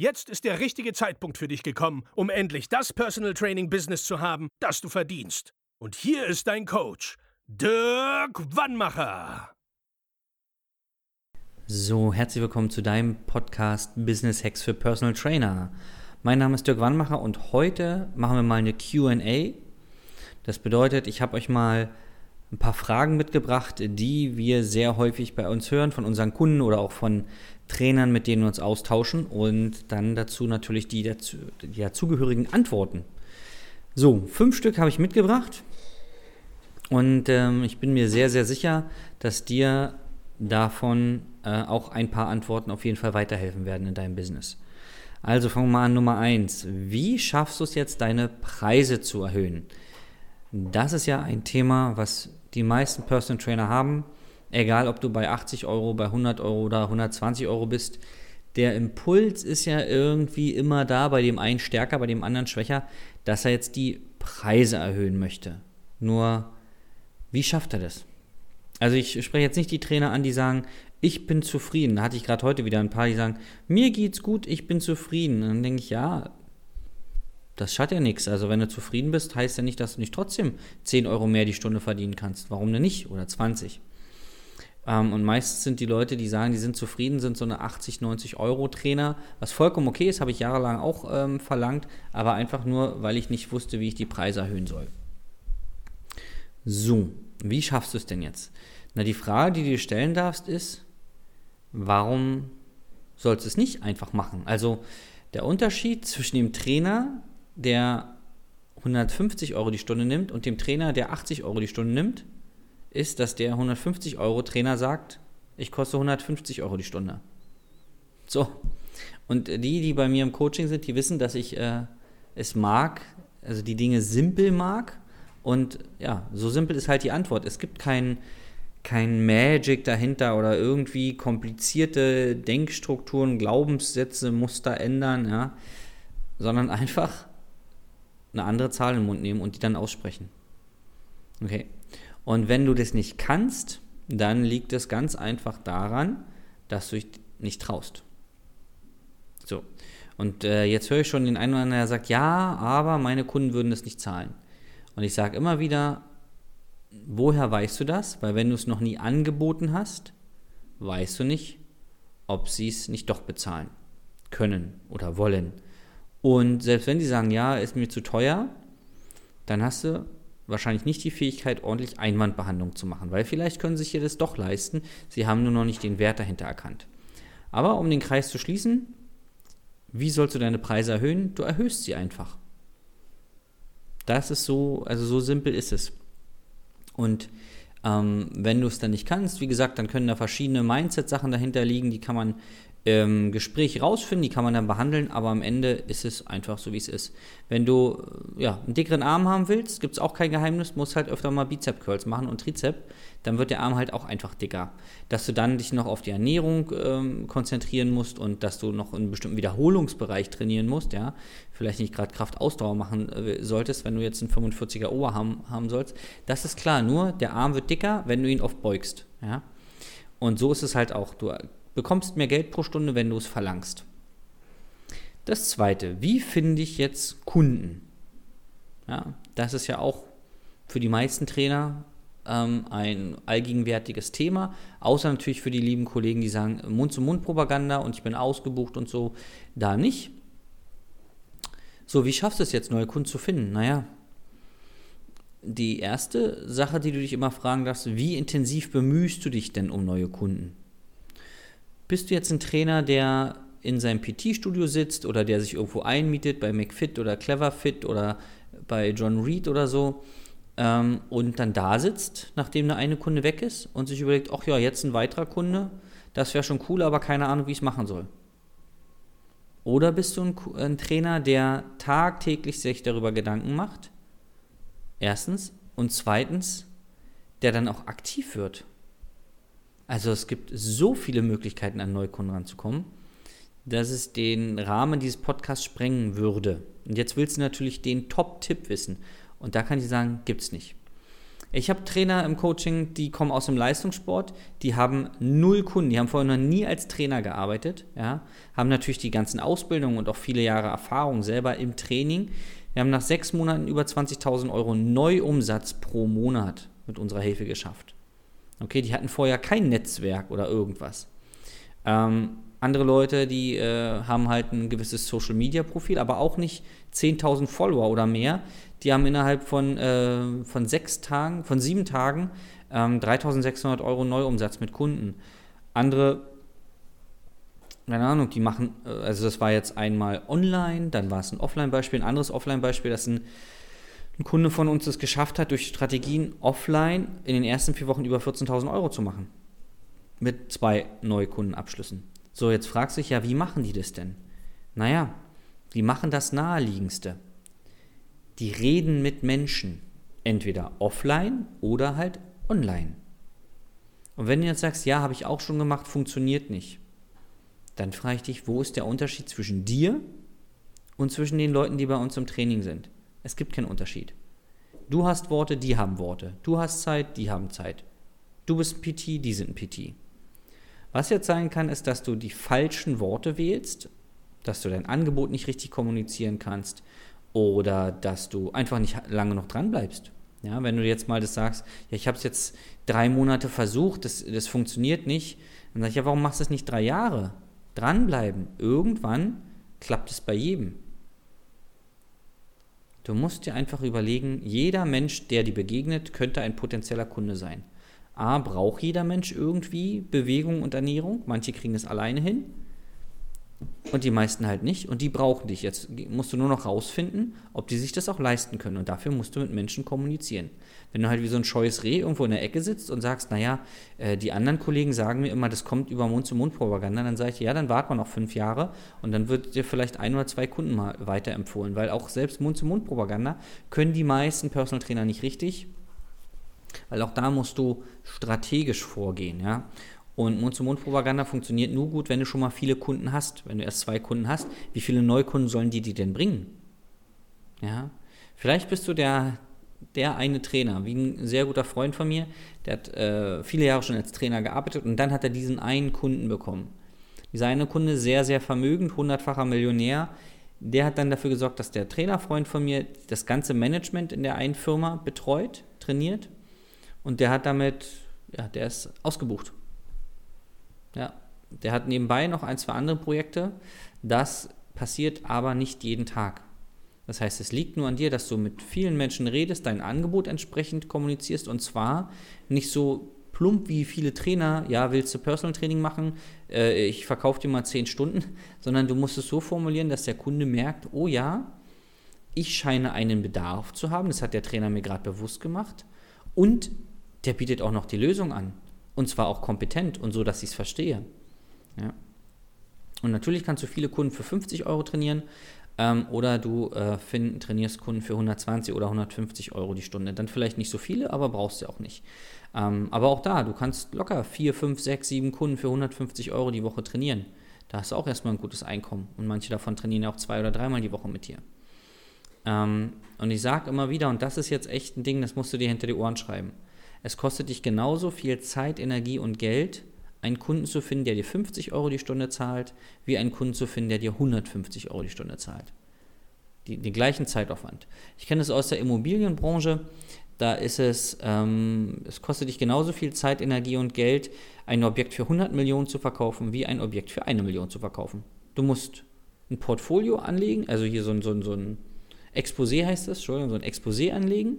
Jetzt ist der richtige Zeitpunkt für dich gekommen, um endlich das Personal Training Business zu haben, das du verdienst. Und hier ist dein Coach, Dirk Wannmacher. So, herzlich willkommen zu deinem Podcast Business Hacks für Personal Trainer. Mein Name ist Dirk Wannmacher und heute machen wir mal eine QA. Das bedeutet, ich habe euch mal ein paar Fragen mitgebracht, die wir sehr häufig bei uns hören, von unseren Kunden oder auch von Trainern, mit denen wir uns austauschen und dann dazu natürlich die, dazu, die dazugehörigen Antworten. So, fünf Stück habe ich mitgebracht und ähm, ich bin mir sehr, sehr sicher, dass dir davon äh, auch ein paar Antworten auf jeden Fall weiterhelfen werden in deinem Business. Also fangen wir mal an Nummer 1. Wie schaffst du es jetzt, deine Preise zu erhöhen? Das ist ja ein Thema, was die meisten Personal Trainer haben. Egal, ob du bei 80 Euro, bei 100 Euro oder 120 Euro bist. Der Impuls ist ja irgendwie immer da, bei dem einen stärker, bei dem anderen schwächer, dass er jetzt die Preise erhöhen möchte. Nur, wie schafft er das? Also ich spreche jetzt nicht die Trainer an, die sagen, ich bin zufrieden. Da hatte ich gerade heute wieder ein paar, die sagen, mir geht's gut, ich bin zufrieden. Und dann denke ich, ja, das schadet ja nichts. Also wenn du zufrieden bist, heißt ja nicht, dass du nicht trotzdem 10 Euro mehr die Stunde verdienen kannst. Warum denn nicht? Oder 20. Ähm, und meistens sind die Leute, die sagen, die sind zufrieden, sind so eine 80, 90 Euro Trainer, was vollkommen okay ist, habe ich jahrelang auch ähm, verlangt, aber einfach nur, weil ich nicht wusste, wie ich die Preise erhöhen soll. So, wie schaffst du es denn jetzt? Na, die Frage, die du dir stellen darfst, ist, warum sollst du es nicht einfach machen? Also der Unterschied zwischen dem Trainer, der 150 Euro die Stunde nimmt und dem Trainer, der 80 Euro die Stunde nimmt, ist, dass der 150 Euro Trainer sagt, ich koste 150 Euro die Stunde. So. Und die, die bei mir im Coaching sind, die wissen, dass ich äh, es mag, also die Dinge simpel mag. Und ja, so simpel ist halt die Antwort. Es gibt keinen kein Magic dahinter oder irgendwie komplizierte Denkstrukturen, Glaubenssätze, Muster ändern, ja, sondern einfach eine andere Zahl im Mund nehmen und die dann aussprechen. Okay. Und wenn du das nicht kannst, dann liegt es ganz einfach daran, dass du dich nicht traust. So. Und äh, jetzt höre ich schon den einen oder anderen, der sagt, ja, aber meine Kunden würden das nicht zahlen. Und ich sage immer wieder, woher weißt du das? Weil wenn du es noch nie angeboten hast, weißt du nicht, ob sie es nicht doch bezahlen können oder wollen. Und selbst wenn die sagen, ja, ist mir zu teuer, dann hast du wahrscheinlich nicht die Fähigkeit, ordentlich Einwandbehandlung zu machen, weil vielleicht können sie sich das doch leisten, sie haben nur noch nicht den Wert dahinter erkannt. Aber um den Kreis zu schließen, wie sollst du deine Preise erhöhen? Du erhöhst sie einfach. Das ist so, also so simpel ist es. Und ähm, wenn du es dann nicht kannst, wie gesagt, dann können da verschiedene Mindset-Sachen dahinter liegen, die kann man im Gespräch rausfinden, die kann man dann behandeln, aber am Ende ist es einfach so, wie es ist. Wenn du äh, ja, einen dickeren Arm haben willst, gibt es auch kein Geheimnis, musst halt öfter mal Bizep-Curls machen und Trizep, dann wird der Arm halt auch einfach dicker. Dass du dann dich noch auf die Ernährung ähm, konzentrieren musst und dass du noch in einem bestimmten Wiederholungsbereich trainieren musst, ja, vielleicht nicht gerade Kraftausdauer machen äh, solltest, wenn du jetzt einen 45er Oberarm haben sollst, das ist klar, nur der Arm wird dicker, wenn du ihn oft beugst, ja. Und so ist es halt auch. Du bekommst mehr Geld pro Stunde, wenn du es verlangst. Das zweite, wie finde ich jetzt Kunden? Ja, das ist ja auch für die meisten Trainer ähm, ein allgegenwärtiges Thema, außer natürlich für die lieben Kollegen, die sagen Mund-zu-Mund-Propaganda und ich bin ausgebucht und so, da nicht. So, wie schaffst du es jetzt, neue Kunden zu finden? Naja, die erste Sache, die du dich immer fragen darfst, wie intensiv bemühst du dich denn um neue Kunden? Bist du jetzt ein Trainer, der in seinem PT-Studio sitzt oder der sich irgendwo einmietet bei McFit oder CleverFit oder bei John Reed oder so ähm, und dann da sitzt, nachdem der eine Kunde weg ist und sich überlegt, ach ja, jetzt ein weiterer Kunde, das wäre schon cool, aber keine Ahnung, wie ich es machen soll. Oder bist du ein, ein Trainer, der tagtäglich sich darüber Gedanken macht? Erstens. Und zweitens, der dann auch aktiv wird. Also es gibt so viele Möglichkeiten, an Neukunden ranzukommen, dass es den Rahmen dieses Podcasts sprengen würde. Und jetzt willst du natürlich den Top-Tipp wissen. Und da kann ich sagen, gibt es nicht. Ich habe Trainer im Coaching, die kommen aus dem Leistungssport, die haben null Kunden, die haben vorher noch nie als Trainer gearbeitet, ja, haben natürlich die ganzen Ausbildungen und auch viele Jahre Erfahrung selber im Training. Wir haben nach sechs Monaten über 20.000 Euro Neuumsatz pro Monat mit unserer Hilfe geschafft. Okay, die hatten vorher kein Netzwerk oder irgendwas. Ähm, andere Leute, die äh, haben halt ein gewisses Social Media Profil, aber auch nicht 10.000 Follower oder mehr. Die haben innerhalb von, äh, von sechs Tagen, von sieben Tagen ähm, 3.600 Euro Neuumsatz mit Kunden. Andere, keine Ahnung, die machen, äh, also das war jetzt einmal online, dann war es ein Offline-Beispiel, ein anderes Offline-Beispiel, das ein, ein Kunde von uns es geschafft hat, durch Strategien offline in den ersten vier Wochen über 14.000 Euro zu machen. Mit zwei Neukundenabschlüssen. So, jetzt fragst du dich ja, wie machen die das denn? Naja, die machen das Naheliegendste. Die reden mit Menschen. Entweder offline oder halt online. Und wenn du jetzt sagst, ja, habe ich auch schon gemacht, funktioniert nicht, dann frage ich dich, wo ist der Unterschied zwischen dir und zwischen den Leuten, die bei uns im Training sind? Es gibt keinen Unterschied. Du hast Worte, die haben Worte. Du hast Zeit, die haben Zeit. Du bist ein PT, die sind ein PT. Was jetzt sein kann, ist, dass du die falschen Worte wählst, dass du dein Angebot nicht richtig kommunizieren kannst oder dass du einfach nicht lange noch dran bleibst. Ja, wenn du jetzt mal das sagst, ja, ich habe es jetzt drei Monate versucht, das, das funktioniert nicht, dann sage ich, ja, warum machst du es nicht drei Jahre? Dranbleiben. Irgendwann klappt es bei jedem. Du musst dir einfach überlegen, jeder Mensch, der dir begegnet, könnte ein potenzieller Kunde sein. A, braucht jeder Mensch irgendwie Bewegung und Ernährung. Manche kriegen es alleine hin und die meisten halt nicht. Und die brauchen dich. Jetzt musst du nur noch rausfinden, ob die sich das auch leisten können. Und dafür musst du mit Menschen kommunizieren. Wenn du halt wie so ein scheues Reh irgendwo in der Ecke sitzt und sagst, naja, äh, die anderen Kollegen sagen mir immer, das kommt über Mund-zu-Mund-Propaganda, dann sage ich, ja, dann wart man noch fünf Jahre und dann wird dir vielleicht ein oder zwei Kunden mal weiterempfohlen. Weil auch selbst Mund-zu-Mund-Propaganda können die meisten Personal Trainer nicht richtig weil auch da musst du strategisch vorgehen, ja. Und Mund-zu-Mund-Propaganda funktioniert nur gut, wenn du schon mal viele Kunden hast. Wenn du erst zwei Kunden hast, wie viele Neukunden sollen die dir denn bringen? Ja. Vielleicht bist du der, der eine Trainer, wie ein sehr guter Freund von mir, der hat äh, viele Jahre schon als Trainer gearbeitet und dann hat er diesen einen Kunden bekommen. Dieser eine Kunde, sehr, sehr vermögend, hundertfacher Millionär, der hat dann dafür gesorgt, dass der Trainerfreund von mir das ganze Management in der einen Firma betreut, trainiert und der hat damit, ja, der ist ausgebucht. Ja, der hat nebenbei noch ein, zwei andere Projekte. Das passiert aber nicht jeden Tag. Das heißt, es liegt nur an dir, dass du mit vielen Menschen redest, dein Angebot entsprechend kommunizierst und zwar nicht so plump wie viele Trainer, ja, willst du Personal Training machen, äh, ich verkaufe dir mal zehn Stunden, sondern du musst es so formulieren, dass der Kunde merkt, oh ja, ich scheine einen Bedarf zu haben, das hat der Trainer mir gerade bewusst gemacht und der bietet auch noch die Lösung an. Und zwar auch kompetent und so, dass ich es verstehe. Ja. Und natürlich kannst du viele Kunden für 50 Euro trainieren ähm, oder du äh, find, trainierst Kunden für 120 oder 150 Euro die Stunde. Dann vielleicht nicht so viele, aber brauchst du auch nicht. Ähm, aber auch da, du kannst locker 4, 5, 6, 7 Kunden für 150 Euro die Woche trainieren. Da hast du auch erstmal ein gutes Einkommen. Und manche davon trainieren ja auch zwei oder dreimal die Woche mit dir. Ähm, und ich sage immer wieder, und das ist jetzt echt ein Ding, das musst du dir hinter die Ohren schreiben. Es kostet dich genauso viel Zeit, Energie und Geld, einen Kunden zu finden, der dir 50 Euro die Stunde zahlt, wie einen Kunden zu finden, der dir 150 Euro die Stunde zahlt. Die, den gleichen Zeitaufwand. Ich kenne es aus der Immobilienbranche. Da ist es, ähm, es kostet dich genauso viel Zeit, Energie und Geld, ein Objekt für 100 Millionen zu verkaufen, wie ein Objekt für eine Million zu verkaufen. Du musst ein Portfolio anlegen, also hier so ein, so ein, so ein Exposé heißt das, Entschuldigung, so ein Exposé anlegen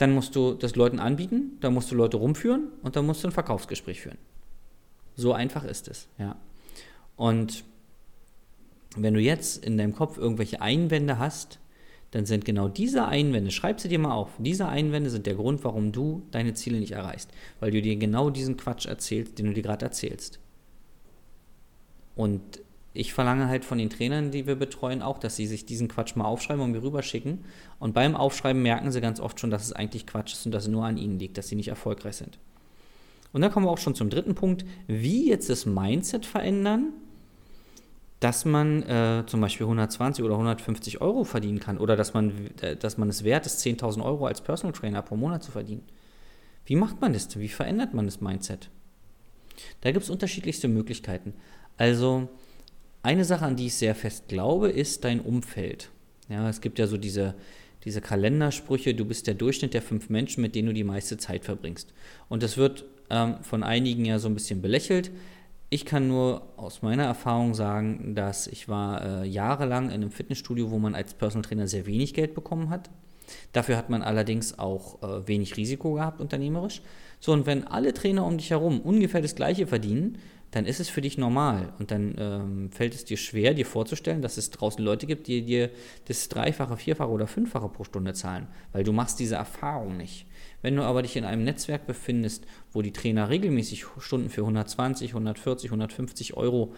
dann musst du das Leuten anbieten, dann musst du Leute rumführen und dann musst du ein Verkaufsgespräch führen. So einfach ist es, ja. Und wenn du jetzt in deinem Kopf irgendwelche Einwände hast, dann sind genau diese Einwände, schreib sie dir mal auf, diese Einwände sind der Grund, warum du deine Ziele nicht erreichst, weil du dir genau diesen Quatsch erzählst, den du dir gerade erzählst. Und ich verlange halt von den Trainern, die wir betreuen, auch, dass sie sich diesen Quatsch mal aufschreiben und mir rüberschicken. Und beim Aufschreiben merken sie ganz oft schon, dass es eigentlich Quatsch ist und dass es nur an ihnen liegt, dass sie nicht erfolgreich sind. Und dann kommen wir auch schon zum dritten Punkt, wie jetzt das Mindset verändern, dass man äh, zum Beispiel 120 oder 150 Euro verdienen kann oder dass man, äh, dass man es wert ist, 10.000 Euro als Personal Trainer pro Monat zu verdienen. Wie macht man das? Wie verändert man das Mindset? Da gibt es unterschiedlichste Möglichkeiten. Also eine Sache, an die ich sehr fest glaube, ist dein Umfeld. Ja, es gibt ja so diese, diese Kalendersprüche, du bist der Durchschnitt der fünf Menschen, mit denen du die meiste Zeit verbringst. Und das wird ähm, von einigen ja so ein bisschen belächelt. Ich kann nur aus meiner Erfahrung sagen, dass ich war äh, jahrelang in einem Fitnessstudio, wo man als Personal Trainer sehr wenig Geld bekommen hat. Dafür hat man allerdings auch äh, wenig Risiko gehabt unternehmerisch. So, und wenn alle Trainer um dich herum ungefähr das gleiche verdienen, dann ist es für dich normal. Und dann ähm, fällt es dir schwer, dir vorzustellen, dass es draußen Leute gibt, die dir das Dreifache, Vierfache oder Fünffache pro Stunde zahlen, weil du machst diese Erfahrung nicht. Wenn du aber dich in einem Netzwerk befindest, wo die Trainer regelmäßig Stunden für 120, 140, 150 Euro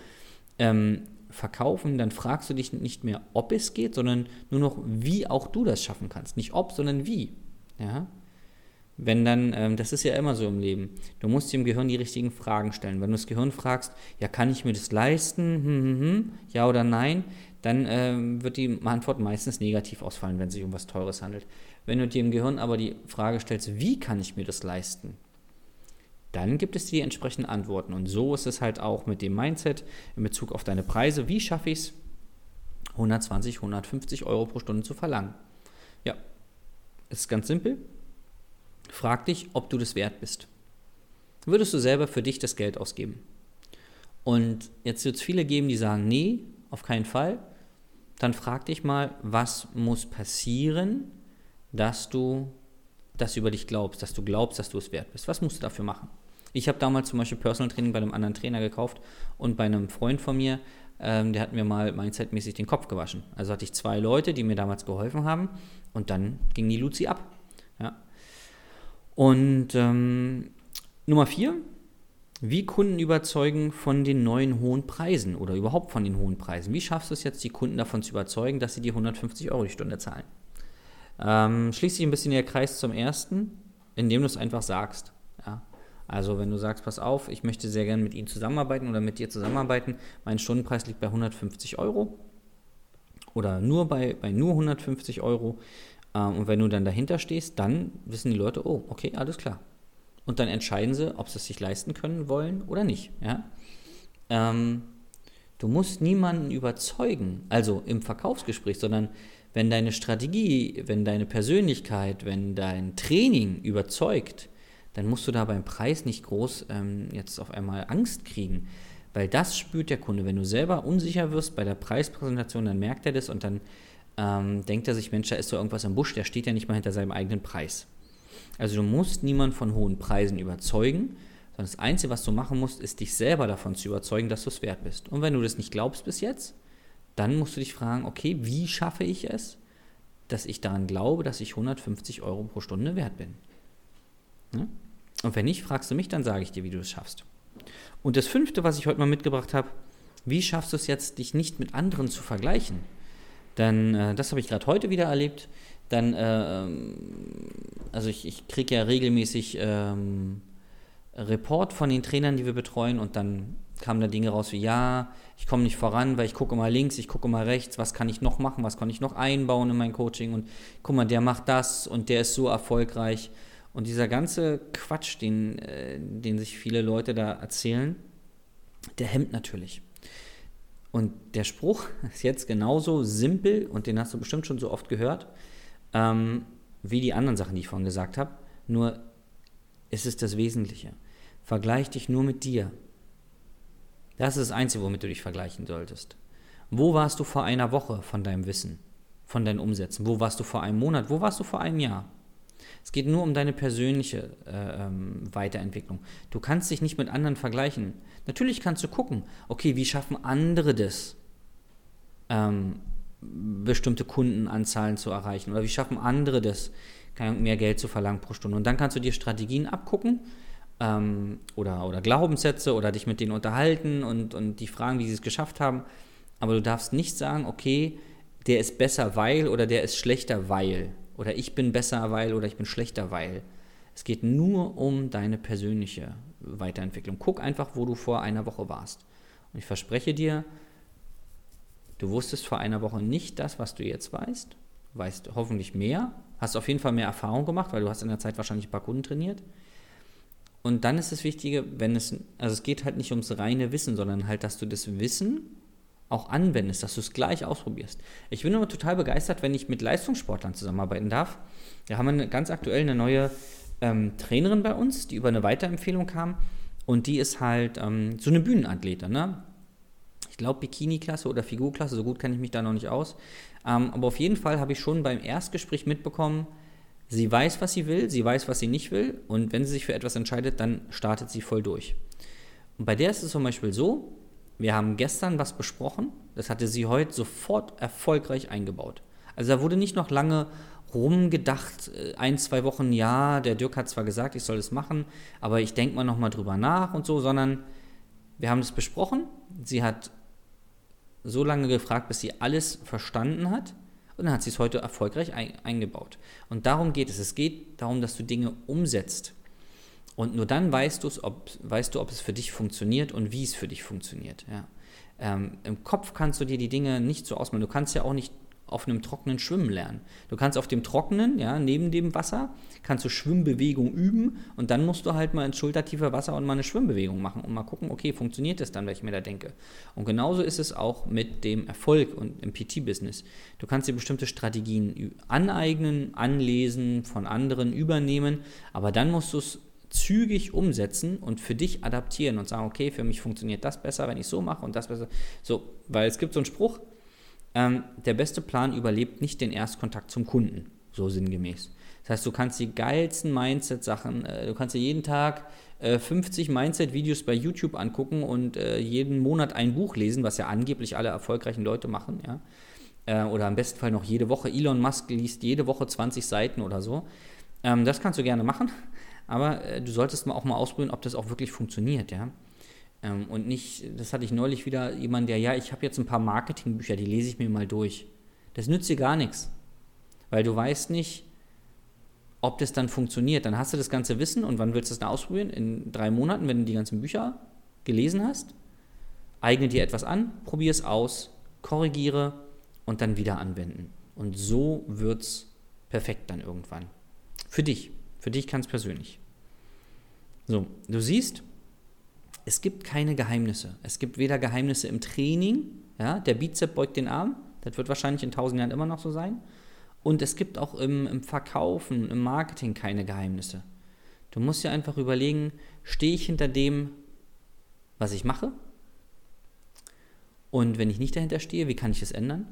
ähm, verkaufen, dann fragst du dich nicht mehr, ob es geht, sondern nur noch, wie auch du das schaffen kannst. Nicht ob, sondern wie. Ja? Wenn dann, ähm, das ist ja immer so im Leben, du musst dem Gehirn die richtigen Fragen stellen. Wenn du das Gehirn fragst, ja, kann ich mir das leisten, hm, hm, hm, ja oder nein, dann ähm, wird die Antwort meistens negativ ausfallen, wenn es sich um was Teures handelt. Wenn du dir im Gehirn aber die Frage stellst, wie kann ich mir das leisten, dann gibt es die entsprechenden Antworten. Und so ist es halt auch mit dem Mindset in Bezug auf deine Preise. Wie schaffe ich es, 120, 150 Euro pro Stunde zu verlangen? Ja, ist ganz simpel. Frag dich, ob du das wert bist. Würdest du selber für dich das Geld ausgeben? Und jetzt wird es viele geben, die sagen, nee, auf keinen Fall. Dann frag dich mal, was muss passieren, dass du das über dich glaubst, dass du glaubst, dass du es wert bist. Was musst du dafür machen? Ich habe damals zum Beispiel Personal Training bei einem anderen Trainer gekauft und bei einem Freund von mir, ähm, der hat mir mal mindsetmäßig den Kopf gewaschen. Also hatte ich zwei Leute, die mir damals geholfen haben und dann ging die Luzi ab. Und ähm, Nummer vier, wie Kunden überzeugen von den neuen hohen Preisen oder überhaupt von den hohen Preisen. Wie schaffst du es jetzt, die Kunden davon zu überzeugen, dass sie dir 150 Euro die Stunde zahlen? Ähm, schließt sich ein bisschen der Kreis zum ersten, indem du es einfach sagst. Ja. Also wenn du sagst, pass auf, ich möchte sehr gerne mit Ihnen zusammenarbeiten oder mit dir zusammenarbeiten, mein Stundenpreis liegt bei 150 Euro oder nur bei, bei nur 150 Euro. Ähm, und wenn du dann dahinter stehst, dann wissen die Leute, oh, okay, alles klar. Und dann entscheiden sie, ob sie es sich leisten können wollen oder nicht. Ja? Ähm, du musst niemanden überzeugen, also im Verkaufsgespräch, sondern wenn deine Strategie, wenn deine Persönlichkeit, wenn dein Training überzeugt, dann musst du da beim Preis nicht groß ähm, jetzt auf einmal Angst kriegen. Weil das spürt der Kunde. Wenn du selber unsicher wirst bei der Preispräsentation, dann merkt er das und dann ähm, denkt er sich, Mensch, da ist so irgendwas im Busch, der steht ja nicht mal hinter seinem eigenen Preis. Also du musst niemanden von hohen Preisen überzeugen, sondern das Einzige, was du machen musst, ist dich selber davon zu überzeugen, dass du es wert bist. Und wenn du das nicht glaubst bis jetzt, dann musst du dich fragen, okay, wie schaffe ich es, dass ich daran glaube, dass ich 150 Euro pro Stunde wert bin? Ne? Und wenn nicht, fragst du mich, dann sage ich dir, wie du es schaffst. Und das fünfte, was ich heute mal mitgebracht habe, wie schaffst du es jetzt, dich nicht mit anderen zu vergleichen? Dann, äh, das habe ich gerade heute wieder erlebt. Dann, äh, ähm, also ich, ich kriege ja regelmäßig ähm, Report von den Trainern, die wir betreuen, und dann kamen da Dinge raus wie, ja, ich komme nicht voran, weil ich gucke mal links, ich gucke mal rechts, was kann ich noch machen, was kann ich noch einbauen in mein Coaching und guck mal, der macht das und der ist so erfolgreich. Und dieser ganze Quatsch, den, äh, den sich viele Leute da erzählen, der hemmt natürlich. Und der Spruch ist jetzt genauso simpel und den hast du bestimmt schon so oft gehört, ähm, wie die anderen Sachen, die ich vorhin gesagt habe. Nur es ist das Wesentliche. Vergleich dich nur mit dir. Das ist das Einzige, womit du dich vergleichen solltest. Wo warst du vor einer Woche von deinem Wissen, von deinen Umsätzen? Wo warst du vor einem Monat? Wo warst du vor einem Jahr? Es geht nur um deine persönliche äh, ähm, Weiterentwicklung. Du kannst dich nicht mit anderen vergleichen. Natürlich kannst du gucken, okay, wie schaffen andere das, ähm, bestimmte Kundenanzahlen zu erreichen? Oder wie schaffen andere das, mehr Geld zu verlangen pro Stunde? Und dann kannst du dir Strategien abgucken ähm, oder, oder Glaubenssätze oder dich mit denen unterhalten und, und die fragen, wie sie es geschafft haben. Aber du darfst nicht sagen, okay, der ist besser, weil oder der ist schlechter, weil. Oder ich bin besser, weil oder ich bin schlechter, weil. Es geht nur um deine persönliche Weiterentwicklung. Guck einfach, wo du vor einer Woche warst. Und ich verspreche dir, du wusstest vor einer Woche nicht das, was du jetzt weißt. Weißt hoffentlich mehr, hast auf jeden Fall mehr Erfahrung gemacht, weil du hast in der Zeit wahrscheinlich ein paar Kunden trainiert. Und dann ist das Wichtige, wenn es, also es geht halt nicht ums reine Wissen, sondern halt, dass du das Wissen auch anwendest, dass du es gleich ausprobierst. Ich bin immer total begeistert, wenn ich mit Leistungssportlern zusammenarbeiten darf. Wir haben eine, ganz aktuell eine neue ähm, Trainerin bei uns, die über eine Weiterempfehlung kam und die ist halt ähm, so eine Bühnenathletin, ne? Ich glaube Bikini-Klasse oder Figurklasse, so gut kenne ich mich da noch nicht aus. Ähm, aber auf jeden Fall habe ich schon beim Erstgespräch mitbekommen, sie weiß, was sie will, sie weiß, was sie nicht will und wenn sie sich für etwas entscheidet, dann startet sie voll durch. Und bei der ist es zum Beispiel so, wir haben gestern was besprochen, das hatte sie heute sofort erfolgreich eingebaut. Also da wurde nicht noch lange rumgedacht, äh, ein, zwei Wochen, ja, der Dirk hat zwar gesagt, ich soll es machen, aber ich denke mal nochmal drüber nach und so, sondern wir haben das besprochen. Sie hat so lange gefragt, bis sie alles verstanden hat und dann hat sie es heute erfolgreich ein, eingebaut. Und darum geht es. Es geht darum, dass du Dinge umsetzt. Und nur dann weißt, ob, weißt du, ob es für dich funktioniert und wie es für dich funktioniert. Ja. Ähm, Im Kopf kannst du dir die Dinge nicht so ausmalen. Du kannst ja auch nicht auf einem trockenen Schwimmen lernen. Du kannst auf dem Trockenen, ja, neben dem Wasser, kannst du Schwimmbewegung üben und dann musst du halt mal ins schultertiefe Wasser und mal eine Schwimmbewegung machen und mal gucken, okay, funktioniert das dann, wenn ich mir da denke. Und genauso ist es auch mit dem Erfolg und im PT-Business. Du kannst dir bestimmte Strategien aneignen, anlesen, von anderen übernehmen, aber dann musst du es zügig umsetzen und für dich adaptieren und sagen, okay, für mich funktioniert das besser, wenn ich so mache und das besser. So, weil es gibt so einen Spruch, ähm, der beste Plan überlebt nicht den Erstkontakt zum Kunden, so sinngemäß. Das heißt, du kannst die geilsten Mindset-Sachen, äh, du kannst dir jeden Tag äh, 50 Mindset-Videos bei YouTube angucken und äh, jeden Monat ein Buch lesen, was ja angeblich alle erfolgreichen Leute machen, ja. Äh, oder im besten Fall noch jede Woche. Elon Musk liest jede Woche 20 Seiten oder so. Ähm, das kannst du gerne machen, aber äh, du solltest mal auch mal ausprobieren, ob das auch wirklich funktioniert, ja. Ähm, und nicht, das hatte ich neulich wieder, jemand, der, ja, ich habe jetzt ein paar Marketingbücher, die lese ich mir mal durch. Das nützt dir gar nichts. Weil du weißt nicht, ob das dann funktioniert. Dann hast du das ganze Wissen und wann willst du es dann ausprobieren? In drei Monaten, wenn du die ganzen Bücher gelesen hast. Eigne dir etwas an, probier es aus, korrigiere und dann wieder anwenden. Und so wird es perfekt dann irgendwann. Für dich. Für dich ganz persönlich. So, du siehst, es gibt keine Geheimnisse. Es gibt weder Geheimnisse im Training, ja, der Bizep beugt den Arm, das wird wahrscheinlich in tausend Jahren immer noch so sein. Und es gibt auch im, im Verkaufen, im Marketing keine Geheimnisse. Du musst dir einfach überlegen, stehe ich hinter dem, was ich mache? Und wenn ich nicht dahinter stehe, wie kann ich es ändern?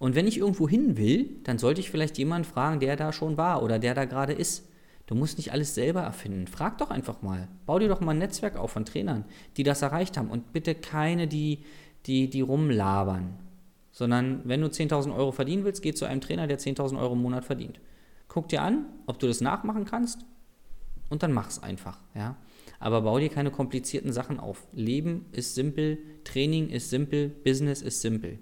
Und wenn ich irgendwo hin will, dann sollte ich vielleicht jemanden fragen, der da schon war oder der da gerade ist. Du musst nicht alles selber erfinden. Frag doch einfach mal. Bau dir doch mal ein Netzwerk auf von Trainern, die das erreicht haben. Und bitte keine, die, die, die rumlabern. Sondern wenn du 10.000 Euro verdienen willst, geh zu einem Trainer, der 10.000 Euro im Monat verdient. Guck dir an, ob du das nachmachen kannst und dann mach es einfach. Ja? Aber bau dir keine komplizierten Sachen auf. Leben ist simpel, Training ist simpel, Business ist simpel.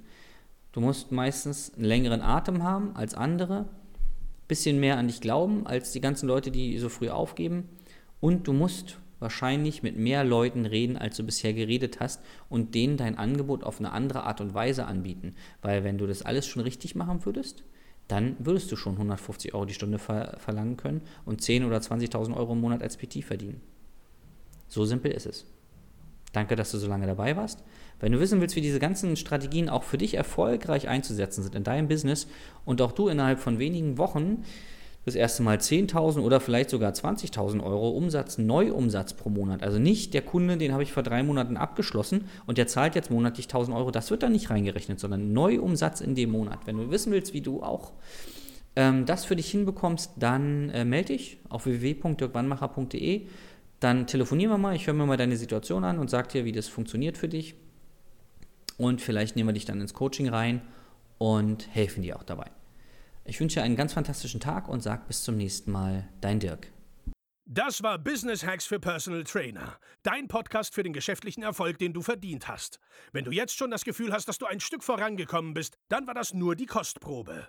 Du musst meistens einen längeren Atem haben als andere bisschen mehr an dich glauben als die ganzen Leute, die so früh aufgeben. Und du musst wahrscheinlich mit mehr Leuten reden, als du bisher geredet hast und denen dein Angebot auf eine andere Art und Weise anbieten. Weil wenn du das alles schon richtig machen würdest, dann würdest du schon 150 Euro die Stunde ver verlangen können und 10.000 oder 20.000 Euro im Monat als PT verdienen. So simpel ist es. Danke, dass du so lange dabei warst. Wenn du wissen willst, wie diese ganzen Strategien auch für dich erfolgreich einzusetzen sind in deinem Business und auch du innerhalb von wenigen Wochen das erste Mal 10.000 oder vielleicht sogar 20.000 Euro Umsatz, Neuumsatz pro Monat. Also nicht der Kunde, den habe ich vor drei Monaten abgeschlossen und der zahlt jetzt monatlich 1.000 Euro. Das wird dann nicht reingerechnet, sondern Neuumsatz in dem Monat. Wenn du wissen willst, wie du auch ähm, das für dich hinbekommst, dann äh, melde dich auf www.dirkwannmacher.de dann telefonieren wir mal, ich höre mir mal deine Situation an und sage dir, wie das funktioniert für dich. Und vielleicht nehmen wir dich dann ins Coaching rein und helfen dir auch dabei. Ich wünsche dir einen ganz fantastischen Tag und sag bis zum nächsten Mal, dein Dirk. Das war Business Hacks für Personal Trainer. Dein Podcast für den geschäftlichen Erfolg, den du verdient hast. Wenn du jetzt schon das Gefühl hast, dass du ein Stück vorangekommen bist, dann war das nur die Kostprobe.